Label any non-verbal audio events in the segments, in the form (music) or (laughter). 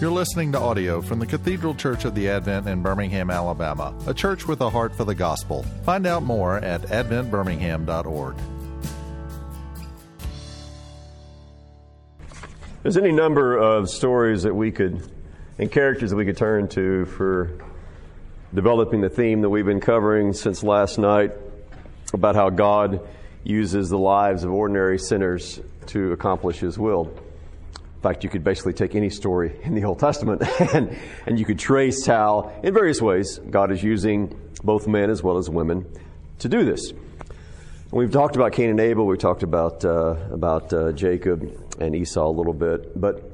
You're listening to audio from the Cathedral Church of the Advent in Birmingham, Alabama, a church with a heart for the gospel. Find out more at adventbirmingham.org. There's any number of stories that we could, and characters that we could turn to for developing the theme that we've been covering since last night about how God uses the lives of ordinary sinners to accomplish His will. In fact, you could basically take any story in the Old Testament (laughs) and, and you could trace how, in various ways, God is using both men as well as women to do this. We've talked about Cain and Abel. We've talked about uh, about uh, Jacob and Esau a little bit, but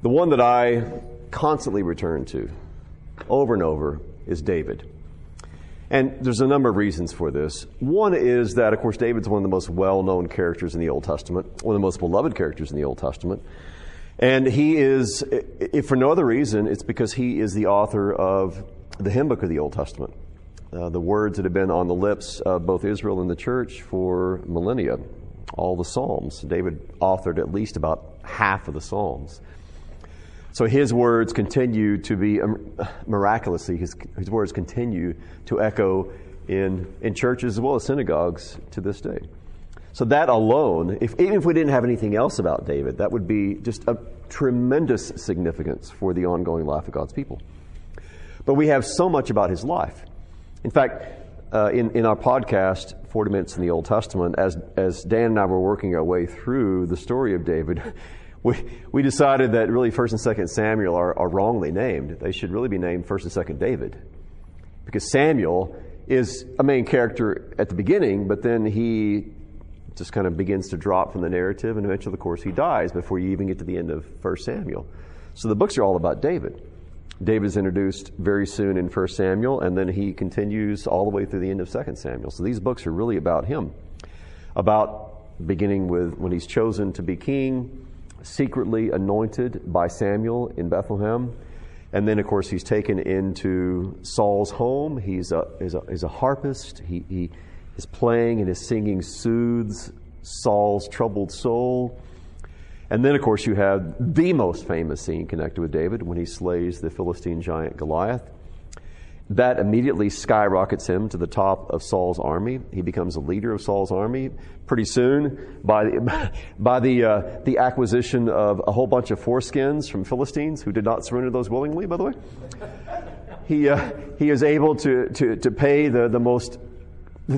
the one that I constantly return to, over and over, is David. And there's a number of reasons for this. One is that, of course, David's one of the most well-known characters in the Old Testament, one of the most beloved characters in the Old Testament. And he is, if for no other reason, it's because he is the author of the hymn book of the Old Testament. Uh, the words that have been on the lips of both Israel and the church for millennia, all the Psalms. David authored at least about half of the Psalms. So his words continue to be um, miraculously, his, his words continue to echo in, in churches as well as synagogues to this day. So that alone, if, even if we didn't have anything else about David, that would be just a tremendous significance for the ongoing life of God's people. But we have so much about his life. In fact, uh, in, in our podcast, 40 Minutes in the Old Testament, as, as Dan and I were working our way through the story of David, (laughs) we, we decided that really 1st and 2nd Samuel are, are wrongly named. They should really be named 1st and 2nd David. Because Samuel is a main character at the beginning, but then he just kind of begins to drop from the narrative, and eventually, of course, he dies before you even get to the end of 1 Samuel. So the books are all about David. David is introduced very soon in 1 Samuel, and then he continues all the way through the end of 2 Samuel. So these books are really about him, about beginning with when he's chosen to be king, secretly anointed by Samuel in Bethlehem. And then, of course, he's taken into Saul's home. He's a, he's a, he's a harpist. He, he his playing and his singing soothes Saul's troubled soul. And then, of course, you have the most famous scene connected with David when he slays the Philistine giant Goliath. That immediately skyrockets him to the top of Saul's army. He becomes a leader of Saul's army. Pretty soon, by the, (laughs) by the, uh, the acquisition of a whole bunch of foreskins from Philistines who did not surrender those willingly, by the way, he, uh, he is able to, to, to pay the, the most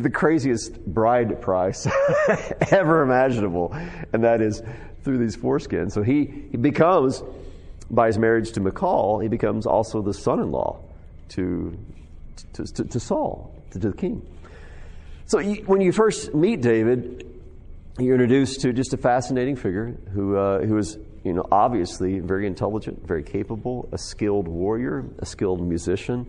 the craziest bride price (laughs) ever imaginable, and that is through these foreskins. So he, he becomes, by his marriage to Michal, he becomes also the son in law to, to, to, to, Saul, to, to, the king. So you, when you first meet David, you're introduced to just a fascinating figure who, uh, who is you know, obviously very intelligent, very capable, a skilled warrior, a skilled musician.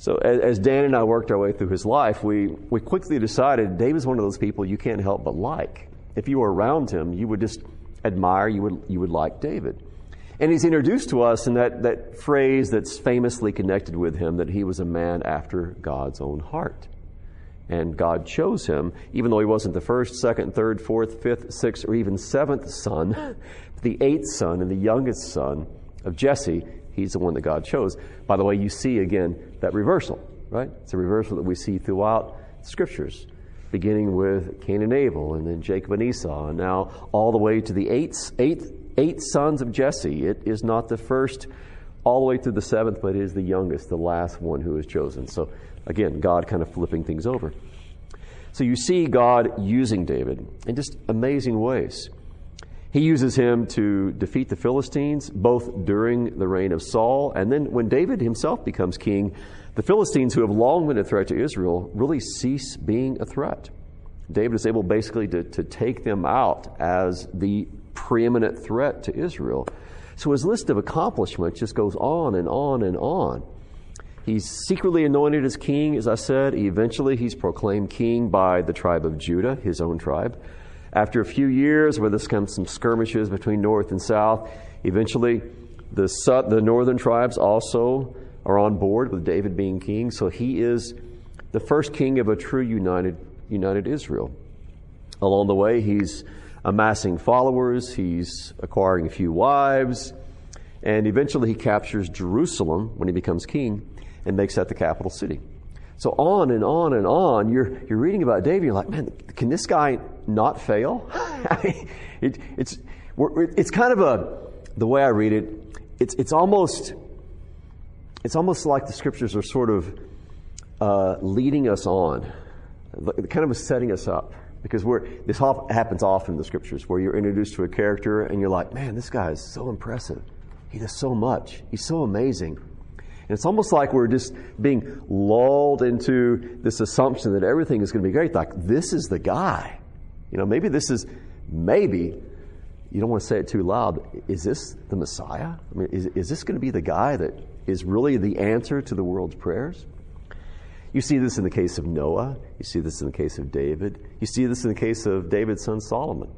So as, Dan and I worked our way through his life, we, we quickly decided David's one of those people you can't help but like. If you were around him, you would just admire, you would, you would like David. And he's introduced to us in that, that phrase that's famously connected with him that he was a man after God's own heart. And God chose him, even though he wasn't the first, second, third, fourth, fifth, sixth, or even seventh son, (laughs) the eighth son and the youngest son of Jesse, He's the one that God chose. By the way, you see again that reversal, right? It's a reversal that we see throughout scriptures, beginning with Cain and Abel, and then Jacob and Esau, and now all the way to the eight, eight, eight sons of Jesse. It is not the first all the way through the seventh, but it is the youngest, the last one who is chosen. So again, God kind of flipping things over. So you see God using David in just amazing ways. He uses him to defeat the Philistines, both during the reign of Saul and then when David himself becomes king. The Philistines, who have long been a threat to Israel, really cease being a threat. David is able basically to, to take them out as the preeminent threat to Israel. So his list of accomplishments just goes on and on and on. He's secretly anointed as king, as I said. Eventually, he's proclaimed king by the tribe of Judah, his own tribe. After a few years where there's come some skirmishes between north and south, eventually the, the northern tribes also are on board with David being king. So he is the first king of a true united, united Israel. Along the way, he's amassing followers, he's acquiring a few wives, And eventually he captures Jerusalem when he becomes king and makes that the capital city. So on and on and on, you're, you're reading about David, you're like, man, can this guy not fail? (laughs) It, it's, it's kind of a, the way I read it, it's, it's almost, it's almost like the scriptures are sort of uh, leading us on, kind of setting us up. Because we're, this happens often in the scriptures where you're introduced to a character and you're like, man, this guy is so impressive. He does so much. He's so amazing. And it's almost like we're just being lulled into this assumption that everything is going to be great. Like, this is the guy. You know, maybe this is, maybe, you don't want to say it too loud. Is this the Messiah? I mean, is, is this going to be the guy that is really the answer to the world's prayers? You see this in the case of Noah. You see this in the case of David. You see this in the case of David's son Solomon.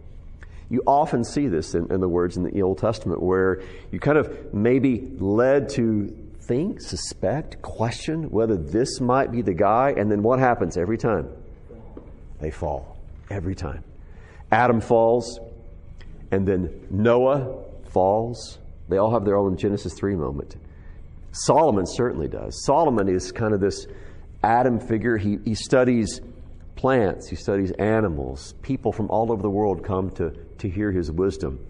You often see this in, in the words in the Old Testament where you kind of maybe led to think, suspect, question whether this might be the guy, and then what happens every time? They fall. Every time. Adam falls, and then Noah falls. They all have their own Genesis 3 moment. Solomon certainly does. Solomon is kind of this Adam figure. He, he studies plants, he studies animals. People from all over the world come to, to hear his wisdom.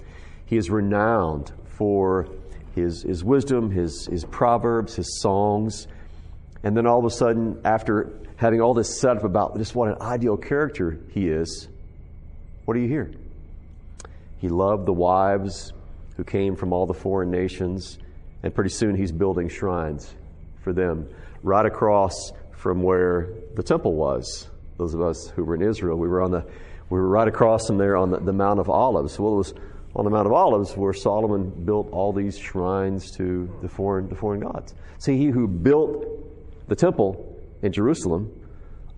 He is renowned for his, his wisdom, his, his proverbs, his songs. And then all of a sudden, after having all this set up about just what an ideal character he is, what do you hear? He loved the wives who came from all the foreign nations, and pretty soon he's building shrines for them right across from where the temple was. Those of us who were in Israel, we were on the we were right across from there on the, the Mount of Olives. Well, it was on the Mount of Olives where Solomon built all these shrines to the foreign, the foreign gods. See, he who built the temple in Jerusalem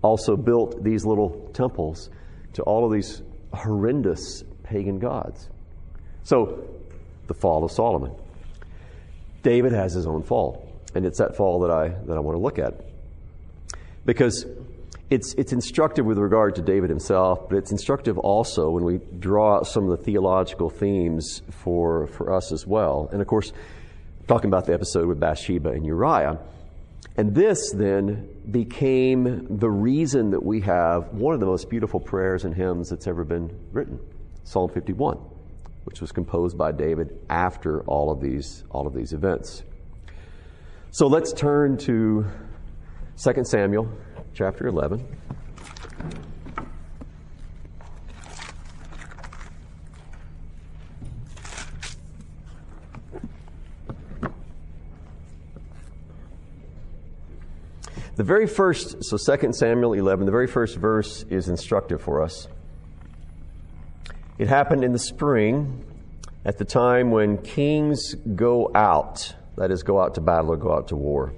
also built these little temples to all of these horrendous pagan gods. So, the fall of Solomon. David has his own fall, and it's that fall that I, that I want to look at. Because it's, it's instructive with regard to David himself, but it's instructive also when we draw out some of the theological themes for, for us as well. And of course, talking about the episode with Bathsheba and Uriah. And this then became the reason that we have one of the most beautiful prayers and hymns that's ever been written Psalm 51, which was composed by David after all of these, all of these events. So let's turn to 2 Samuel chapter 11. The very first, so 2 Samuel 11, the very first verse is instructive for us. It happened in the spring at the time when kings go out, that is, go out to battle or go out to war,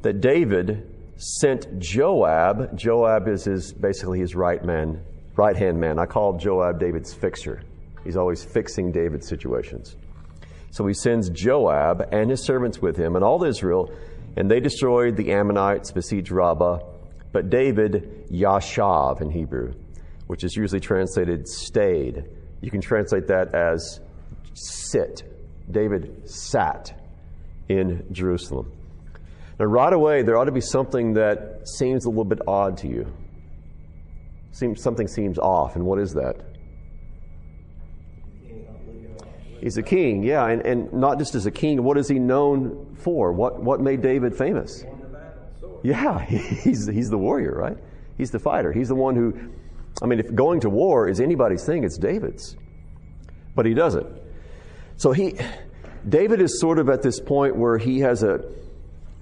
that David sent Joab. Joab is his, basically his right man, right hand man. I call Joab David's fixer. He's always fixing David's situations. So he sends Joab and his servants with him and all Israel, and they destroyed the Ammonites, besieged Rabbah. But David, Yashav in Hebrew, which is usually translated stayed. You can translate that as sit. David sat in Jerusalem. Now, right away, there ought to be something that seems a little bit odd to you. Seems, something seems off, and what is that? He's a king, yeah, and, and not just as a king. What is he known for? What, what made David famous? Yeah, (laughs) he's, he's the warrior, right? He's the fighter. He's the one who, I mean, if going to war is anybody's thing, it's David's. But he doesn't. So he, David is sort of at this point where he has a,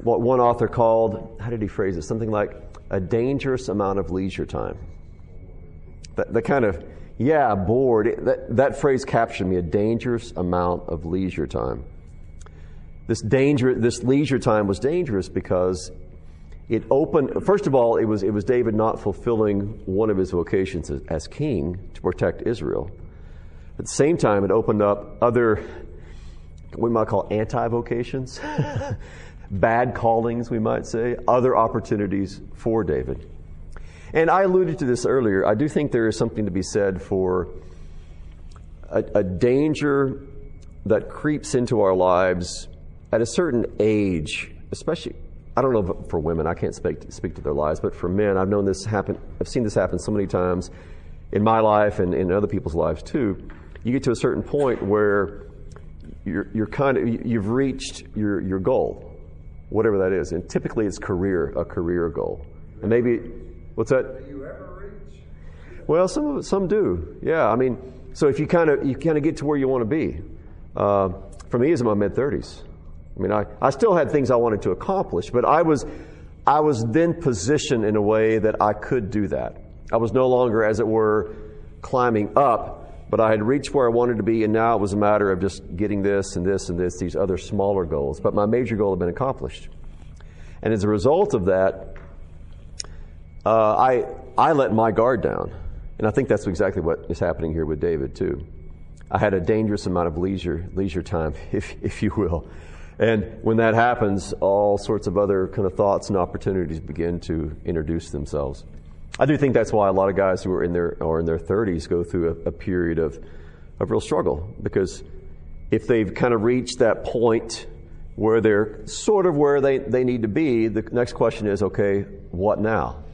what one author called, how did he phrase it? Something like a dangerous amount of leisure time. That, that kind of, yeah, bored. That, that phrase captured me a dangerous amount of leisure time. This, danger, this leisure time was dangerous because it opened, first of all, it was, it was David not fulfilling one of his vocations as, as king to protect Israel. At the same time, it opened up other, we might call anti vocations. (laughs) bad callings, we might say, other opportunities for David. And I alluded to this earlier. I do think there is something to be said for a, a danger that creeps into our lives at a certain age, especially, I don't know for women, I can't speak, speak to their lives, but for men, I've known this happen, I've seen this happen so many times in my life and in other people's lives too. You get to a certain point where you're, you're kind of, you've reached your, your goal, whatever that is. And typically it's career, a career goal. And maybe, what's that? Do you ever reach? Well, some some do. Yeah, I mean, so if you kind of you kind of get to where you want to be. Uh, for me, it's in my mid thirties. I mean, I, I still had things I wanted to accomplish, but I was I was then positioned in a way that I could do that. I was no longer, as it were, climbing up, but I had reached where I wanted to be, and now it was a matter of just getting this and this and this, these other smaller goals. But my major goal had been accomplished. And as a result of that, uh, I, I let my guard down. And I think that's exactly what is happening here with David, too. I had a dangerous amount of leisure, leisure time, (laughs) if, if you will. And when that happens, all sorts of other kind of thoughts and opportunities begin to introduce themselves. I do think that's why a lot of guys who are in their or in their 30s go through a, a period of, of real struggle because if they've kind of reached that point where they're sort of where they, they need to be, the next question is, okay, what now?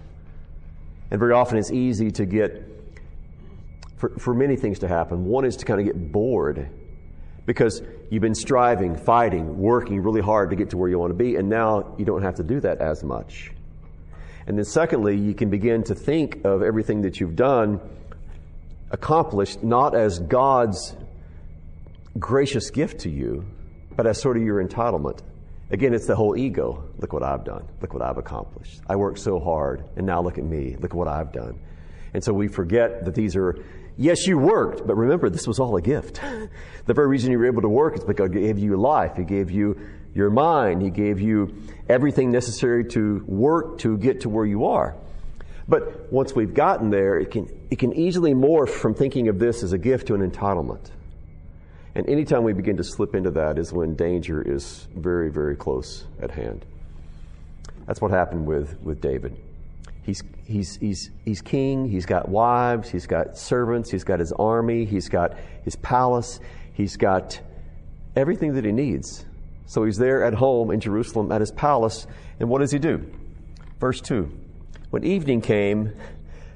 And very often it's easy to get, for, for many things to happen. One is to kind of get bored because you've been striving, fighting, working really hard to get to where you want to be, and now you don't have to do that as much. And then, secondly, you can begin to think of everything that you've done, accomplished, not as God's gracious gift to you, but as sort of your entitlement. Again, it's the whole ego. Look what I've done. Look what I've accomplished. I worked so hard, and now look at me. Look what I've done. And so we forget that these are, yes, you worked, but remember, this was all a gift. (laughs) The very reason you were able to work is because He gave you life. He gave you your mind. He gave you everything necessary to work to get to where you are. But once we've gotten there, it can, it can easily morph from thinking of this as a gift to an entitlement. And anytime we begin to slip into that is when danger is very, very close at hand. That's what happened with, with David. He's, he's, he's, he's king, he's got wives, he's got servants, he's got his army, he's got his palace, he's got everything that he needs. So he's there at home in Jerusalem at his palace, and what does he do? Verse 2 When evening came,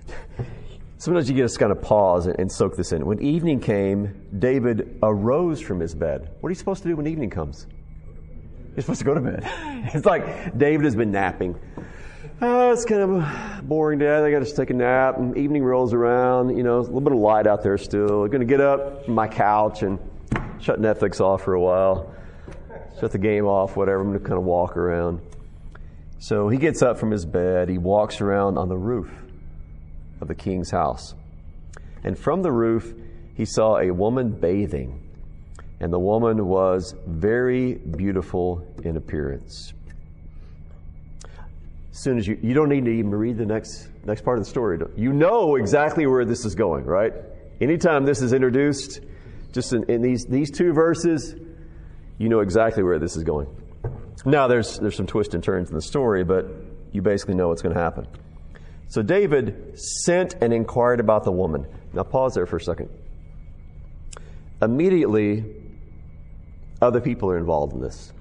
(laughs) sometimes you get just kind of pause and, and soak this in. When evening came, David arose from his bed. What are you supposed to do when evening comes? You're supposed to go to bed. (laughs) it's like David has been napping. Oh, it's kind of a boring day. I got to take a nap. And evening rolls around. You know, a little bit of light out there still. I'm Going to get up from my couch and shut Netflix off for a while shut the game off, whatever. I'm going to kind of walk around. So he gets up from his bed. He walks around on the roof of the king's house. And from the roof, he saw a woman bathing. And the woman was very beautiful in appearance. As soon as you, you don't need to even read the next, next part of the story. You know exactly where this is going, right? Anytime this is introduced, just in, in these, these two verses, you know exactly where this is going. Now, there's, there's some twists and turns in the story, but you basically know what's going to happen. So David sent and inquired about the woman. Now, pause there for a second. Immediately, other people are involved in this.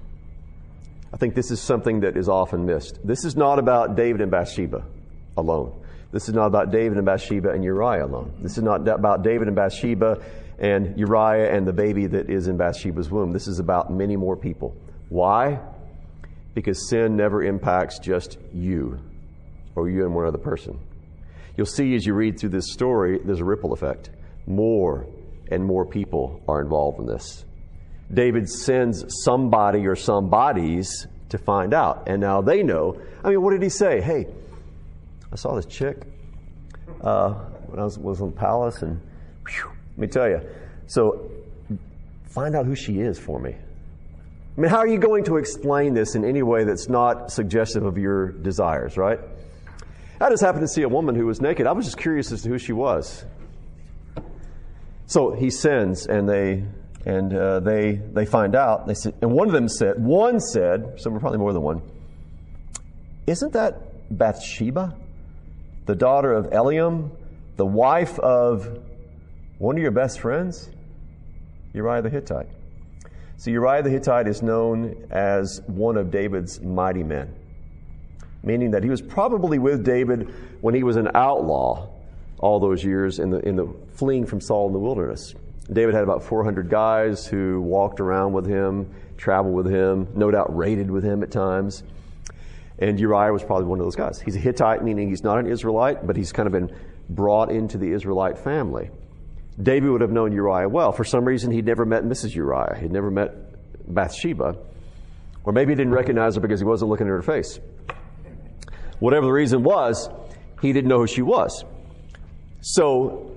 I think this is something that is often missed. This is not about David and Bathsheba alone. This is not about David and Bathsheba and Uriah alone. This is not about David and Bathsheba and Uriah and the baby that is in Bathsheba's womb. This is about many more people. Why? Because sin never impacts just you or you and one other person. You'll see as you read through this story, there's a ripple effect. More and more people are involved in this. David sends somebody or some bodies to find out. And now they know. I mean, what did he say? Hey, I saw this chick uh, when I was, was in the palace, and whew, let me tell you. So find out who she is for me. I mean, how are you going to explain this in any way that's not suggestive of your desires, right? I just happened to see a woman who was naked. I was just curious as to who she was. So he sends, and they and uh, they they find out. They said, and one of them said, one said, some were probably more than one. Isn't that Bathsheba, the daughter of Eliam, the wife of one of your best friends, Uriah the Hittite. So Uriah the Hittite is known as one of David's mighty men, meaning that he was probably with David when he was an outlaw all those years in the, in the fleeing from Saul in the wilderness. David had about 400 guys who walked around with him, traveled with him, no doubt raided with him at times. And Uriah was probably one of those guys. He's a Hittite, meaning he's not an Israelite, but he's kind of been brought into the Israelite family. David would have known Uriah well. For some reason, he'd never met Mrs. Uriah. He'd never met Bathsheba. Or maybe he didn't recognize her because he wasn't looking at her face. Whatever the reason was, he didn't know who she was. So,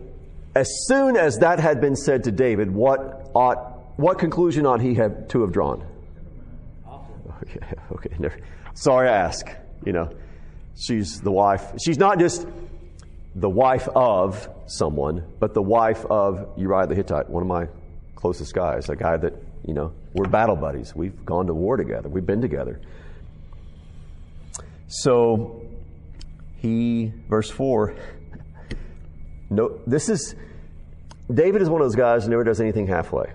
as soon as that had been said to David, what ought, what conclusion ought he have to have drawn? Okay, (laughs) okay. Never. Sorry, I ask. You know, she's the wife. She's not just the wife of someone, but the wife of Uriah the Hittite, one of my closest guys, a guy that, you know, we're battle buddies. We've gone to war together, we've been together. So, he, verse 4, (laughs) no, this is, David is one of those guys who never does anything halfway.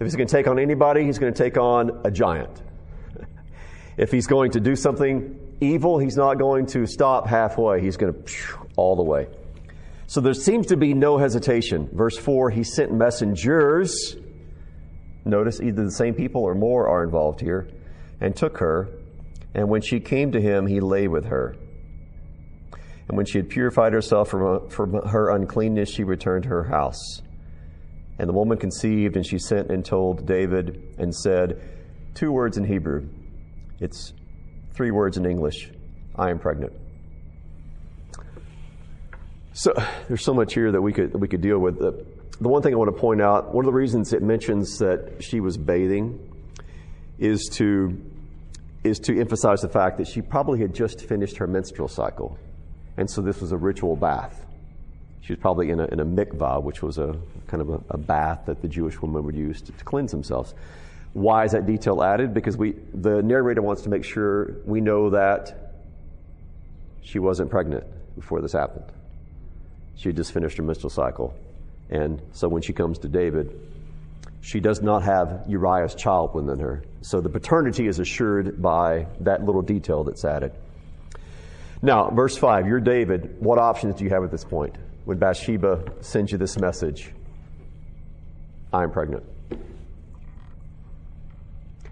If he's going to take on anybody, he's going to take on a giant. (laughs) If he's going to do something evil, he's not going to stop halfway. He's going to all the way. So there seems to be no hesitation. Verse 4 He sent messengers. Notice either the same people or more are involved here, and took her. And when she came to him, he lay with her. And when she had purified herself from, from her uncleanness, she returned to her house. And the woman conceived, and she sent and told David and said, Two words in Hebrew it's three words in English I am pregnant. So there's so much here that we could, we could deal with. The, the one thing I want to point out, one of the reasons it mentions that she was bathing is to, is to emphasize the fact that she probably had just finished her menstrual cycle. And so this was a ritual bath. She was probably in a, in a mikvah, which was a kind of a, a bath that the Jewish women would use to, to cleanse themselves. Why is that detail added? Because we, the narrator wants to make sure we know that she wasn't pregnant before this happened. She had just finished her menstrual cycle. And so when she comes to David, she does not have Uriah's child within her. So the paternity is assured by that little detail that's added. Now, verse 5, you're David. What options do you have at this point? When Bathsheba sends you this message, I'm pregnant.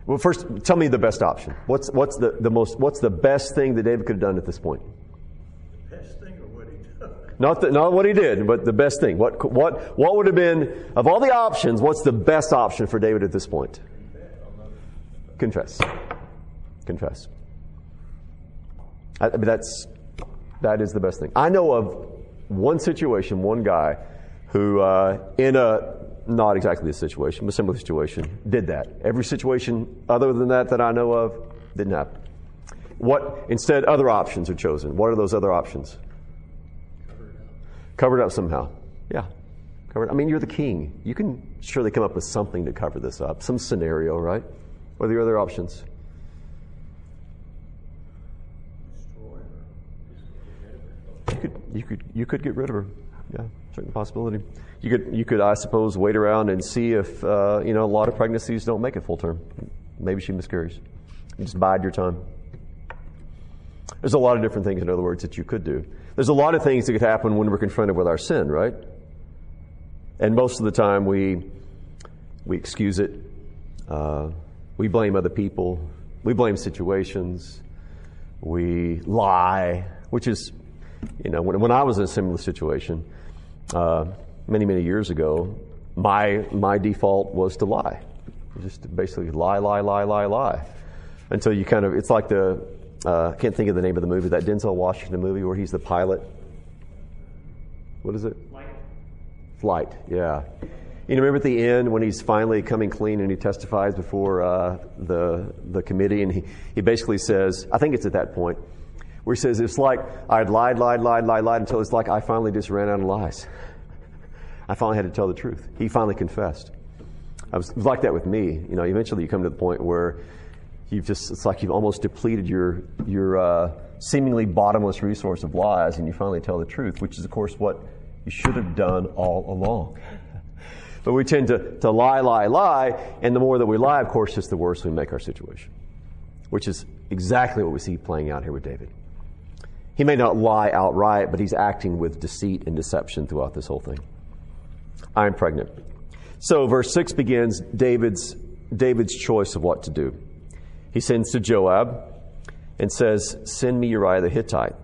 Well, first, tell me the best option. What's, what's, the, the most, what's the best thing that David could have done at this point? The best thing or what he did? (laughs) Not, the, not what he did, but the best thing. What, what, what would have been, of all the options, what's the best option for David at this point? Confess. Confess. I, that's, that is the best thing. I know of one situation, one guy, who uh, in a not exactly this situation, but similar situation, did that. Every situation other than that that I know of didn't happen. What instead other options are chosen? What are those other options? Covered up. Covered up somehow. Yeah. Covered. I mean, you're the king. You can surely come up with something to cover this up, some scenario, right? What are the other options? Could, you could, you could get rid of her. Yeah, certain possibility. You could, you could, I suppose, wait around and see if uh, you know a lot of pregnancies don't make it full term. Maybe she miscarries. You just bide your time. There's a lot of different things, in other words, that you could do. There's a lot of things that could happen when we're confronted with our sin, right? And most of the time, we we excuse it. Uh, we blame other people. We blame situations. We lie, which is, you know, when, when I was in a similar situation, uh, many, many years ago, my, my default was to lie. Just basically lie, lie, lie, lie, lie. Until you kind of, it's like the, uh, I can't think of the name of the movie, that Denzel Washington movie where he's the pilot. What is it? Flight. Flight, yeah. You know, remember at the end when he's finally coming clean and he testifies before uh, the, the committee and he, he basically says, I think it's at that point, where he says, It's like I'd lied, lied, lied, lied, lied until it's like I finally just ran out of lies. I finally had to tell the truth. He finally confessed. I was, it was like that with me. You know, eventually you come to the point where you've just, it's like you've almost depleted your, your uh, seemingly bottomless resource of lies and you finally tell the truth, which is, of course, what you should have done all along. (laughs) But we tend to, to lie, lie, lie, and the more that we lie, of course, just the worse we make our situation, which is exactly what we see playing out here with David. He may not lie outright, but he's acting with deceit and deception throughout this whole thing. I'm pregnant. So verse 6 begins David's, David's choice of what to do. He sends to Joab and says, Send me Uriah the Hittite.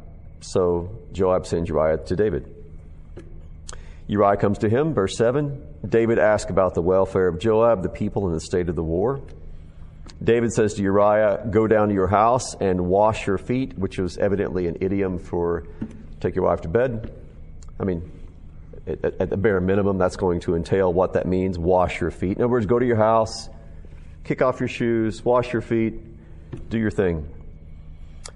So Joab sends Uriah to David. Uriah comes to him, verse 7. David asks about the welfare of Joab, the people, and the state of the war. David says to Uriah, Go down to your house and wash your feet, which was evidently an idiom for take your wife to bed. I mean, at, at the bare minimum, that's going to entail what that means wash your feet. In other words, go to your house, kick off your shoes, wash your feet, do your thing.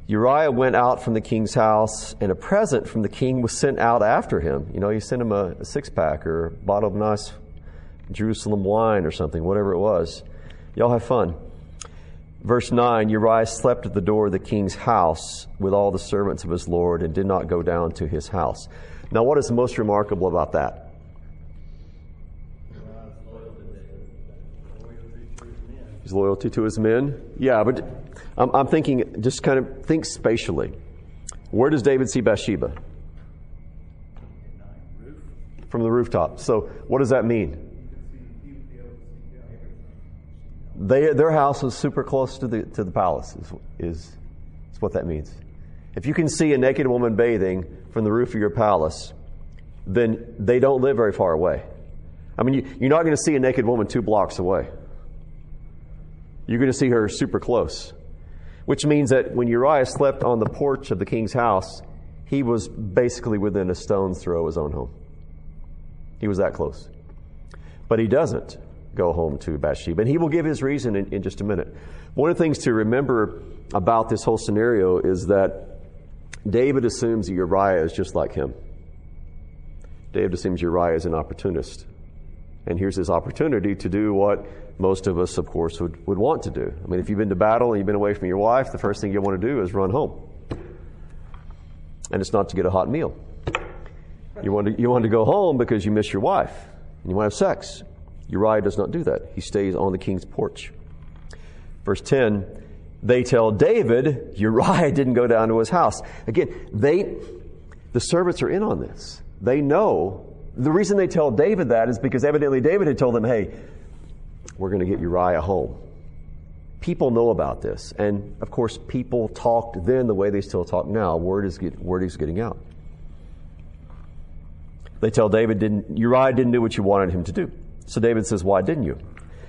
Uriah went out from the king's house, and a present from the king was sent out after him. You know, he sent him a, a six pack or a bottle of nice Jerusalem wine or something, whatever it was. Y'all have fun. Verse 9 Uriah slept at the door of the king's house with all the servants of his Lord and did not go down to his house. Now, what is most remarkable about that? His loyalty to his men. Yeah, but I'm, I'm thinking, just kind of think spatially. Where does David see Bathsheba? From the rooftop. So, what does that mean? They, their house is super close to the, to the palace, is, is, is what that means. If you can see a naked woman bathing from the roof of your palace, then they don't live very far away. I mean, you, you're not going to see a naked woman two blocks away. You're going to see her super close. Which means that when Uriah slept on the porch of the king's house, he was basically within a stone's throw of his own home. He was that close. But he doesn't go home to Bathsheba. And he will give his reason in, in just a minute. One of the things to remember about this whole scenario is that David assumes that Uriah is just like him. David assumes Uriah is an opportunist. And here's his opportunity to do what most of us, of course, would, would want to do. I mean, if you've been to battle and you've been away from your wife, the first thing you want to do is run home. And it's not to get a hot meal. You want to, you want to go home because you miss your wife and you want to have sex. Uriah does not do that. He stays on the king's porch. Verse 10 they tell David Uriah didn't go down to his house. Again, they, the servants are in on this. They know. The reason they tell David that is because evidently David had told them, hey, we're going to get Uriah home. People know about this. And of course, people talked then the way they still talk now. Word is, get, word is getting out. They tell David, didn't, Uriah didn't do what you wanted him to do. So David says, Why didn't you?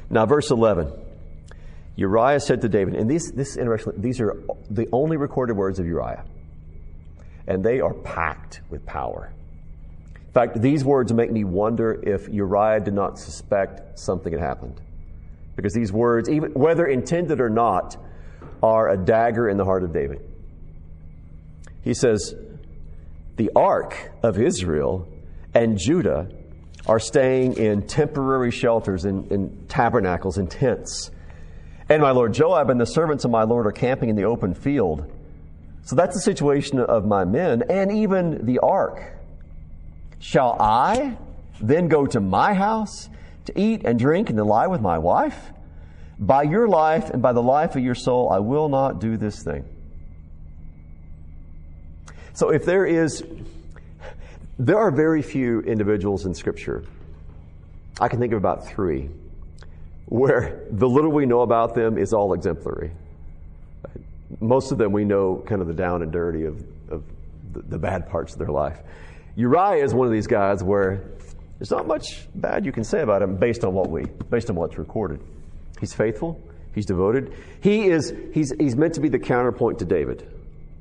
Now, verse 11. Uriah said to David, and these, this is interesting, these are the only recorded words of Uriah. And they are packed with power. In fact, these words make me wonder if Uriah did not suspect something had happened. Because these words, even whether intended or not, are a dagger in the heart of David. He says, The ark of Israel and Judah are staying in temporary shelters, in, in tabernacles, in tents. And my lord Joab and the servants of my lord are camping in the open field. So that's the situation of my men and even the ark. Shall I then go to my house to eat and drink and to lie with my wife? By your life and by the life of your soul, I will not do this thing. So if there is there are very few individuals in Scripture. I can think of about three where the little we know about them is all exemplary. Most of them we know kind of the down and dirty of, of the, the bad parts of their life. Uriah is one of these guys where there's not much bad you can say about him based on what we, based on what's recorded. He's faithful. He's devoted. He is, he's, he's meant to be the counterpoint to David.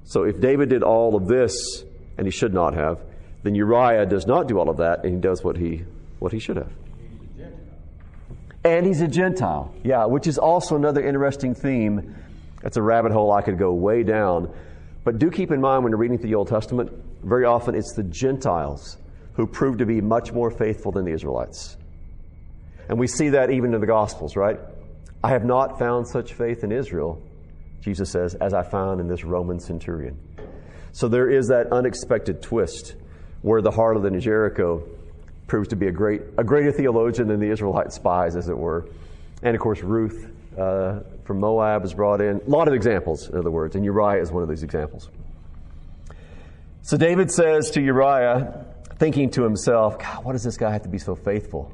So if David did all of this, and he should not have, then Uriah does not do all of that, and he does what he, what he should have. And he's a Gentile. Yeah, which is also another interesting theme. That's a rabbit hole I could go way down. But do keep in mind when you're reading through the Old Testament, very often it's the Gentiles who prove to be much more faithful than the Israelites. And we see that even in the Gospels, right? I have not found such faith in Israel, Jesus says, as I found in this Roman centurion. So there is that unexpected twist where the harlot in Jericho proves to be a great, a greater theologian than the Israelite spies, as it were. And of course, Ruth uh, from Moab is brought in. A lot of examples, in other words, and Uriah is one of these examples. So David says to Uriah, thinking to himself, God, why does this guy have to be so faithful?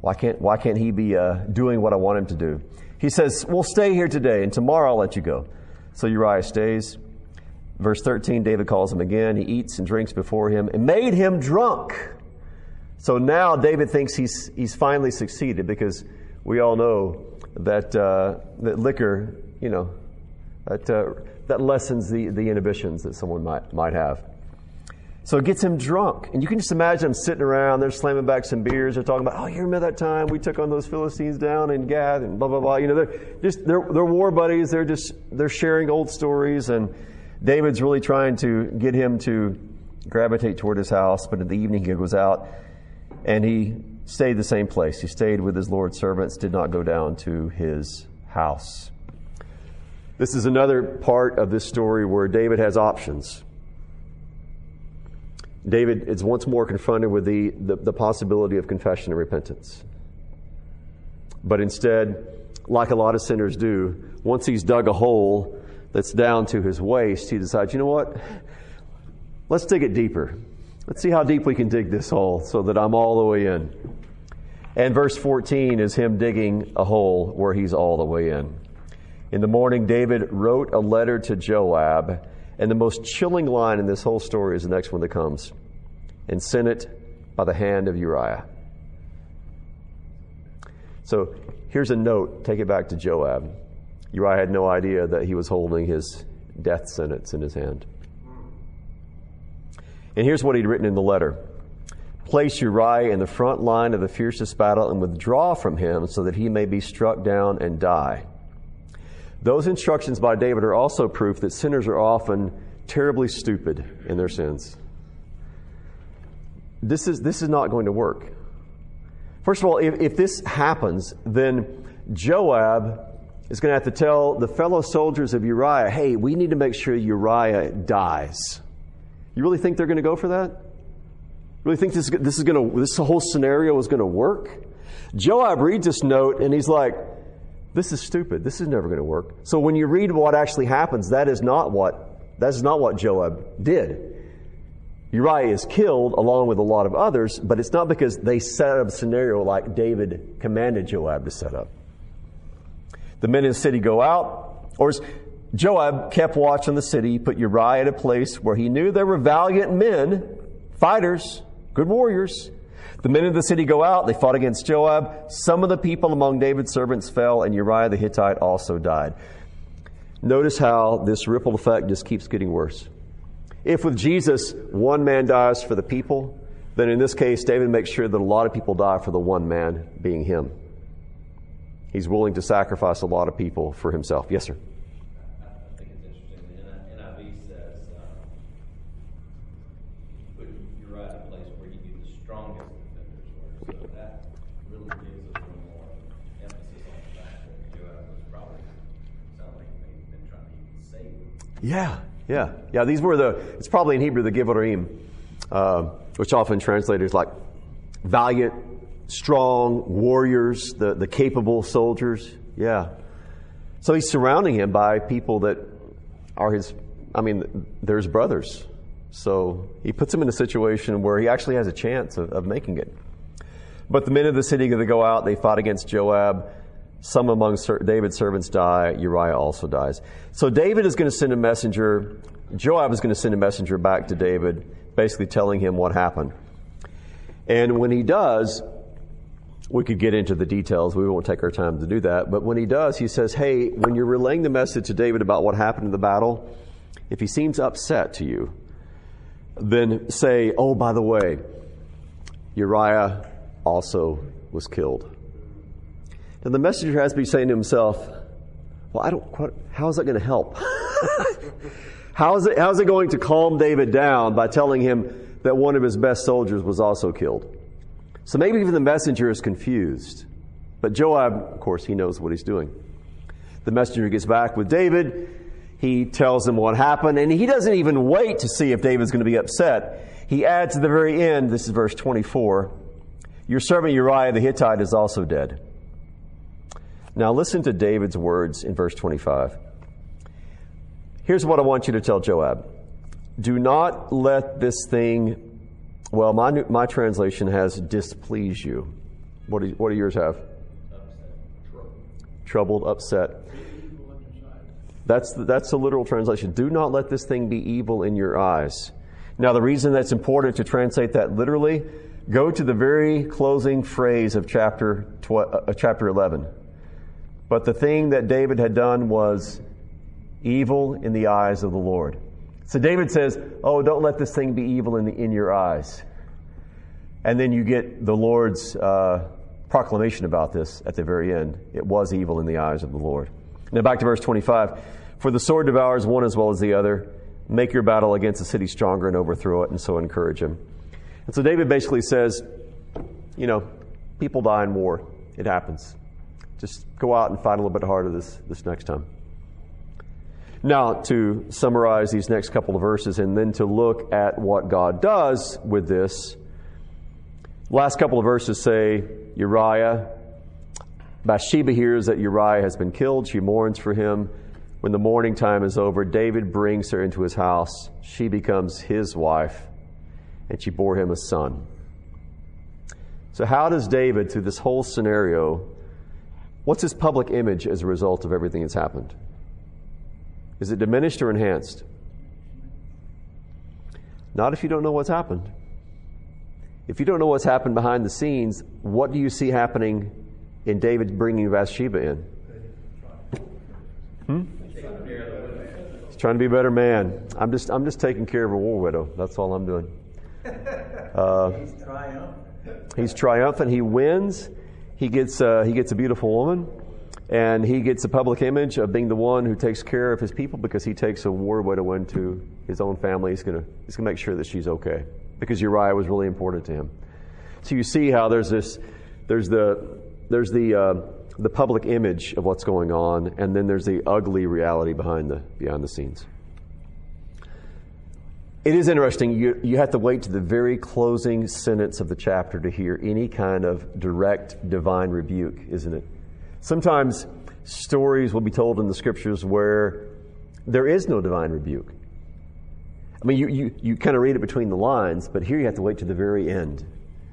Why can't, why can't he be uh, doing what I want him to do? He says, Well, stay here today, and tomorrow I'll let you go. So Uriah stays. Verse 13, David calls him again. He eats and drinks before him and made him drunk. So now David thinks he's, he's finally succeeded because we all know that, uh, that liquor, you know, that, uh, that lessens the, the inhibitions that someone might, might have. So it gets him drunk. And you can just imagine him sitting around, they're slamming back some beers, they're talking about, oh, you remember that time we took on those Philistines down in Gath and blah, blah, blah. You know, they're just, they're, they're war buddies, they're just, they're sharing old stories and David's really trying to get him to gravitate toward his house, but in the evening he goes out and he stayed the same place. He stayed with his Lord's servants, did not go down to his house. This is another part of this story where David has options. David is once more confronted with the, the, the, possibility of confession and repentance. But instead, like a lot of sinners do, once he's dug a hole that's down to his waist, he decides, you know what? Let's dig it deeper. Let's see how deep we can dig this hole so that I'm all the way in. And verse 14 is him digging a hole where he's all the way in. In the morning, David wrote a letter to Joab and the most chilling line in this whole story is the next one that comes and sent it by the hand of Uriah. So here's a note. Take it back to Joab. Uriah had no idea that he was holding his death sentence in his hand. And here's what he'd written in the letter Place Uriah in the front line of the fiercest battle and withdraw from him so that he may be struck down and die. Those instructions by David are also proof that sinners are often terribly stupid in their sins. This is, this is not going to work. First of all, if, if this happens, then Joab is going to have to tell the fellow soldiers of Uriah, hey, we need to make sure Uriah dies. You really think they're going to go for that? Really think this, this is going to, this whole scenario is going to work? Joab reads this note and he's like, this is stupid. This is never going to work. So when you read what actually happens, that is not what, that is not what Joab did. Uriah is killed along with a lot of others, but it's not because they set up a scenario like David commanded Joab to set up. The men in the city go out, or Joab kept watch on the city, put Uriah at a place where he knew there were valiant men, fighters, good warriors, the men of the city go out, they fought against Joab. Some of the people among David's servants fell, and Uriah the Hittite also died. Notice how this ripple effect just keeps getting worse. If with Jesus one man dies for the people, then in this case, David makes sure that a lot of people die for the one man being him. He's willing to sacrifice a lot of people for himself. Yes, sir. Yeah, yeah, yeah. These were the, it's probably in Hebrew the Givorim, uh, which often translated like valiant, strong warriors, the, the capable soldiers. Yeah. So he's surrounding him by people that are his, I mean, they're his brothers. So he puts him in a situation where he actually has a chance of, of making it. But the men of the city, they go out, they fight against Joab. Some among David's servants die. Uriah also dies. So David is going to send a messenger. Joab is going to send a messenger back to David, basically telling him what happened. And when he does, we could get into the details. We won't take our time to do that. But when he does, he says, Hey, when you're relaying the message to David about what happened in the battle, if he seems upset to you, then say, Oh, by the way, Uriah also was killed. Now, the messenger has to be saying to himself, well, I don't quite, how is that going to help? (laughs) how, is it, how is it going to calm David down by telling him that one of his best soldiers was also killed? So maybe even the messenger is confused. But Joab, of course, he knows what he's doing. The messenger gets back with David. He tells him what happened, and he doesn't even wait to see if David's going to be upset. he adds at the very end, this is verse 24, Your servant Uriah the Hittite is also dead. Now listen to David's words in verse 25. Here's what I want you to tell Joab Do not let this thing, well, my, my translation has displease you. What do, what do yours have? Upset, Troubled, upset. That's the, that's the literal translation. Do not let this thing be evil in your eyes. Now, the reason that's important to translate that literally, go to the very closing phrase of chapter, tw- uh, chapter 11. But the thing that David had done was evil in the eyes of the Lord. So David says, Oh, don't let this thing be evil in, the, in your eyes. And then you get the Lord's uh, proclamation about this at the very end. It was evil in the eyes of the Lord. Now back to verse 25. For the sword devours one as well as the other. Make your battle against the city stronger and overthrow it, and so encourage him. And so David basically says, you know, people die in war. It happens. Just go out and fight a little bit harder this, this next time. Now, to summarize these next couple of verses and then to look at what God does with this, last couple of verses say Uriah, Bathsheba hears that Uriah has been killed. She mourns for him. When the mourning time is over, David brings her into his house. She becomes his wife, and she bore him a son. So, how does David, through this whole scenario, what's his public image as a result of everything that's happened? Is it diminished or enhanced? Not if you don't know what's happened. If you don't know what's happened behind the scenes, what do you see happening in David bringing Bathsheba in? Hmm? He's trying to be a better man. I'm just, I'm just taking care of a war widow. That's all I'm doing. Uh, he's triumphant. He's triumphant. He wins. He gets, uh, he gets a beautiful woman. And he gets a public image of being the one who takes care of his people because he takes a war widow into his own family. He's going he's gonna make sure that she's okay because Uriah was really important to him. So you see how there's this, there's the, there's the, uh, the public image of what's going on, and then there's the ugly reality behind the, behind the scenes. It is interesting. You, you have to wait to the very closing sentence of the chapter to hear any kind of direct divine rebuke, isn't it? Sometimes stories will be told in the scriptures where there is no divine rebuke. I mean, you, you, you kind of read it between the lines, but here you have to wait to the very end.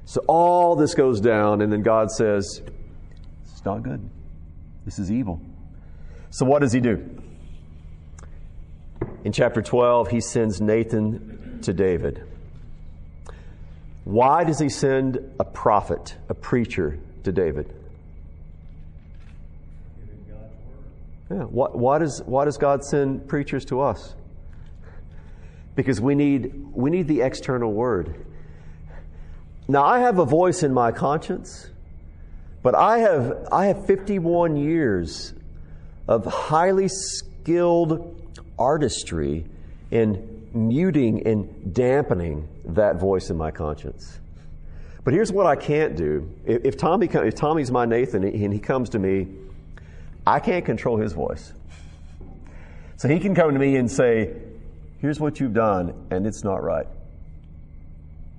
So all this goes down, and then God says, It's not good. This is evil. So what does he do? In chapter 12, he sends Nathan to David. Why does he send a prophet, a preacher, to David? Yeah. Why, why, does, why does God send preachers to us? Because we need, we need the external word. Now, I have a voice in my conscience, but I have, I have 51 years of highly skilled artistry in muting and dampening that voice in my conscience. But here's what I can't do. If, Tommy, if Tommy's my Nathan and he comes to me I can't control his voice. So he can come to me and say, Here's what you've done, and it's not right.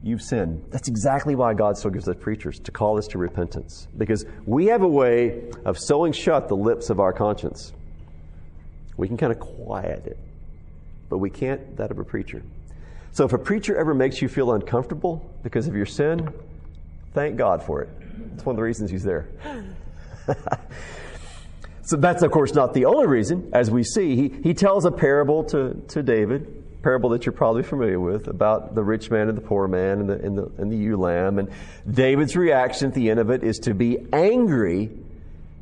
You've sinned. That's exactly why God still gives us preachers to call us to repentance. Because we have a way of sewing shut the lips of our conscience. We can kind of quiet it, but we can't that of a preacher. So if a preacher ever makes you feel uncomfortable because of your sin, thank God for it. It's one of the reasons he's there. (laughs) So that's, of course, not the only reason. As we see, he, he tells a parable to, to David, parable that you're probably familiar with, about the rich man and the poor man and the, and the, and the ewe lamb. And David's reaction at the end of it is to be angry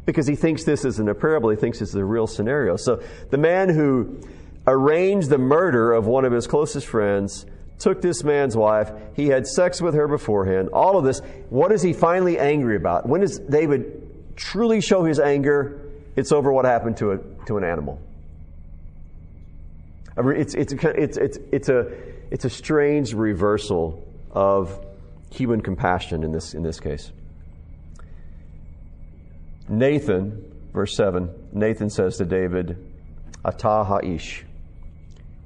because he thinks this isn't a parable. He thinks this is a real scenario. So the man who arranged the murder of one of his closest friends took this man's wife. He had sex with her beforehand. All of this. What is he finally angry about? When does David truly show his anger? It's over what happened to, a, to an animal. It's, it's, it's, it's, it's, a, it's a strange reversal of human compassion in this, in this case. Nathan, verse 7, Nathan says to David, Atah ha'ish,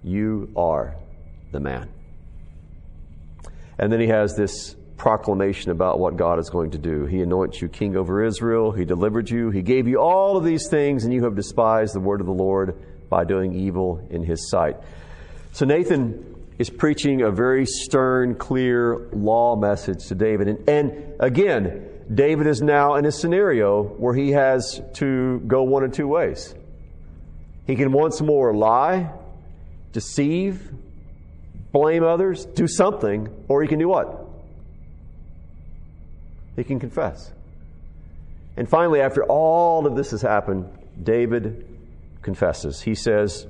you are the man. And then he has this proclamation about what God is going to do. He anoints you king over Israel. He delivered you. He gave you all of these things, and you have despised the word of the Lord by doing evil in his sight. So Nathan is preaching a very stern, clear law message to David. And, and again, David is now in a scenario where he has to go one of two ways. He can once more lie, deceive, blame others, do something, or he can do what? He can confess. And finally, after all of this has happened, David confesses. He says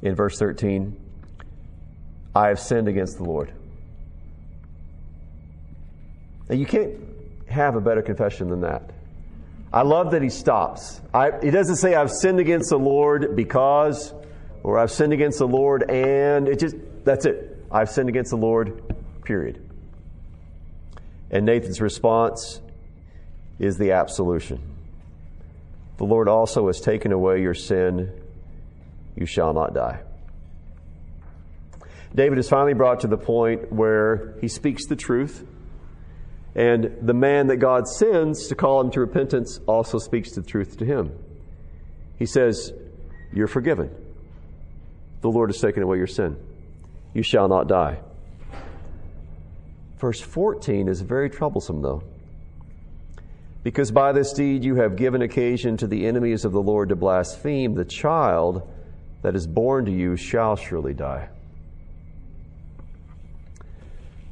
in verse 13, I have sinned against the Lord. Now, you can't have a better confession than that. I love that he stops. I, he doesn't say, I've sinned against the Lord because, or I've sinned against the Lord and it just, that's it. I've sinned against the Lord, period. And Nathan's response is the absolution. The Lord also has taken away your sin. You shall not die. David is finally brought to the point where he speaks the truth. And the man that God sends to call him to repentance also speaks the truth to him. He says, You're forgiven. The Lord has taken away your sin. You shall not die. Verse 14 is very troublesome, though. Because by this deed you have given occasion to the enemies of the Lord to blaspheme, the child that is born to you shall surely die.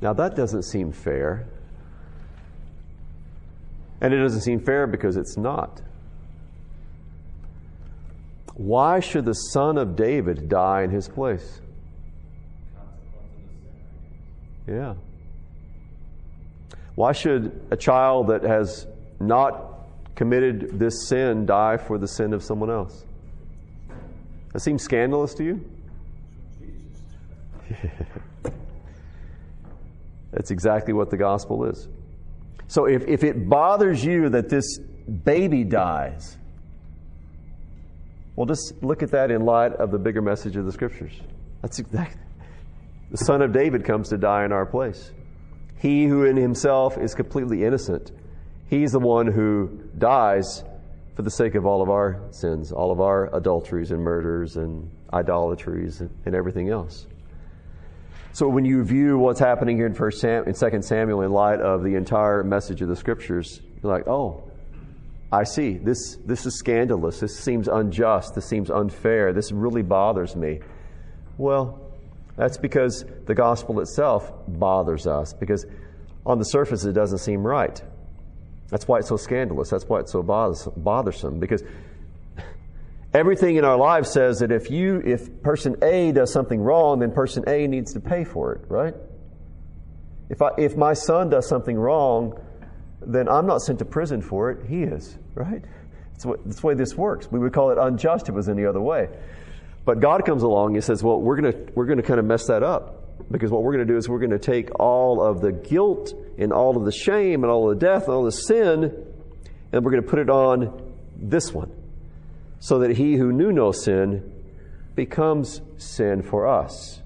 Now, that doesn't seem fair. And it doesn't seem fair because it's not. Why should the son of David die in his place? Yeah. Why should a child that has not committed this sin die for the sin of someone else? That seems scandalous to you? (laughs) That's exactly what the gospel is. So if, if it bothers you that this baby dies, well, just look at that in light of the bigger message of the scriptures. That's exactly. (laughs) The Son of David comes to die in our place. He who in himself is completely innocent, he's the one who dies for the sake of all of our sins, all of our adulteries and murders and idolatries and, everything else. So when you view what's happening here in First Sam, in Second Samuel in light of the entire message of the Scriptures, you're like, oh, I see. This this is scandalous. This seems unjust. This seems unfair. This really bothers me. Well, that's because the gospel itself bothers us. Because on the surface it doesn't seem right. That's why it's so scandalous. That's why it's so bothersome. Because Everything in our lives says that if you, if person A does something wrong, then person A needs to pay for it, right? If I, if my son does something wrong, then I'm not sent to prison for it. He is, right? That's, what, that's the way this works. We would call it unjust if it was any other way. But God comes along and says, well, we're going we're gonna kind of mess that up. Because what we're going to do is we're going to take all of the guilt and all of the shame and all of the death and all the sin, and we're going to put it on this one so that he who knew no sin becomes sin for us,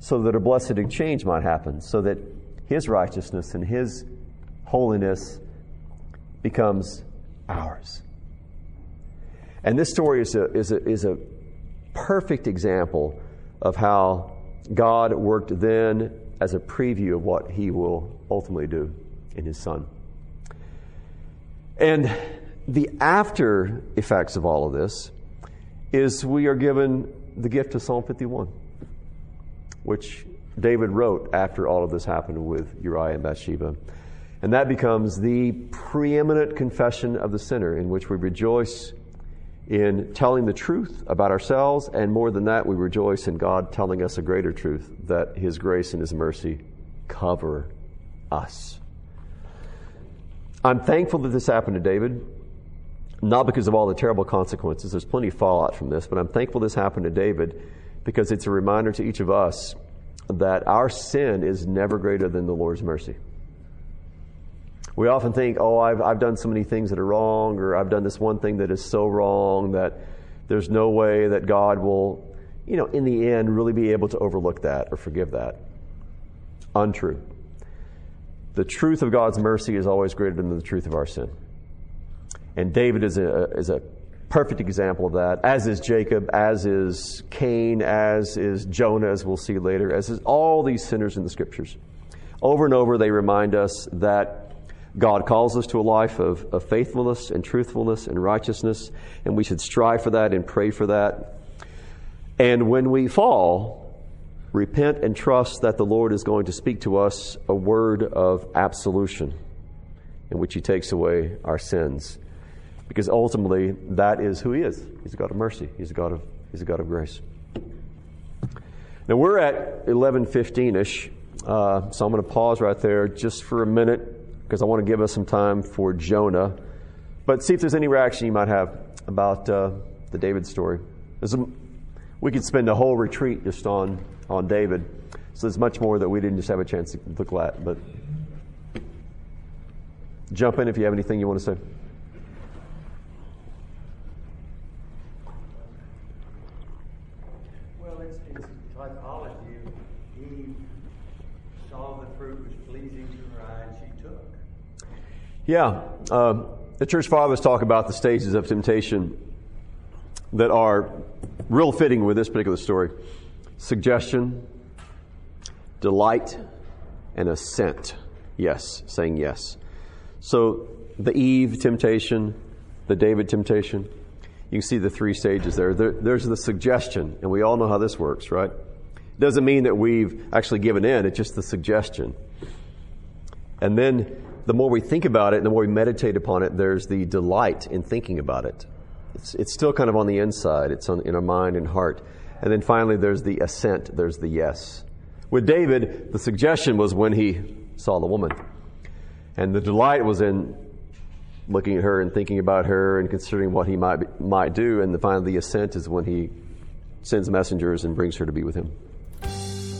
so that a blessed exchange might happen, so that his righteousness and his holiness becomes ours. And this story is a, is a, is a perfect example of how God worked then as a preview of what he will ultimately do in his son. And the after effects of all of this is we are given the gift of Psalm 51, which David wrote after all of this happened with Uriah and Bathsheba. And that becomes the preeminent confession of the sinner, in which we rejoice in telling the truth about ourselves, and more than that, we rejoice in God telling us a greater truth that His grace and His mercy cover us. I'm thankful that this happened to David not because of all the terrible consequences. There's plenty of fallout from this, but I'm thankful this happened to David because it's a reminder to each of us that our sin is never greater than the Lord's mercy. We often think, oh, I've, I've done so many things that are wrong, or I've done this one thing that is so wrong that there's no way that God will, you know, in the end, really be able to overlook that or forgive that. untrue. The truth of God's mercy is always greater than the truth of our sin. And David is a, is a perfect example of that, as is Jacob, as is Cain, as is Jonah, as we'll see later, as is all these sinners in the scriptures. Over and over, they remind us that God calls us to a life of, of faithfulness and truthfulness and righteousness, and we should strive for that and pray for that. And when we fall, repent and trust that the Lord is going to speak to us a word of absolution in which He takes away our sins. Because ultimately, that is who He is. He's a God of mercy, He's a God of, he's a God of grace. Now, we're at 1115 ish, uh, so I'm going to pause right there just for a minute because I want to give us some time for Jonah. But see if there's any reaction you might have about uh, the David story. A, we could spend a whole retreat just on, on David. So there's much more that we didn't just have a chance to look at. But jump in if you have anything you want to say. Well, it's, it's typology. Saw the fruit was pleasing to her eye and she took. Yeah. Uh, the church fathers talk about the stages of temptation that are real fitting with this particular story suggestion, delight, and assent. Yes, saying yes. So the Eve temptation, the David temptation, you can see the three stages there. there. There's the suggestion, and we all know how this works, right? Doesn't mean that we've actually given in, it's just the suggestion. And then the more we think about it, and the more we meditate upon it, there's the delight in thinking about it. It's, it's still kind of on the inside, it's on, in our mind and heart. And then finally, there's the assent, there's the yes. With David, the suggestion was when he saw the woman. And the delight was in looking at her and thinking about her and considering what he might, might do. And the, finally, the assent is when he sends messengers and brings her to be with him.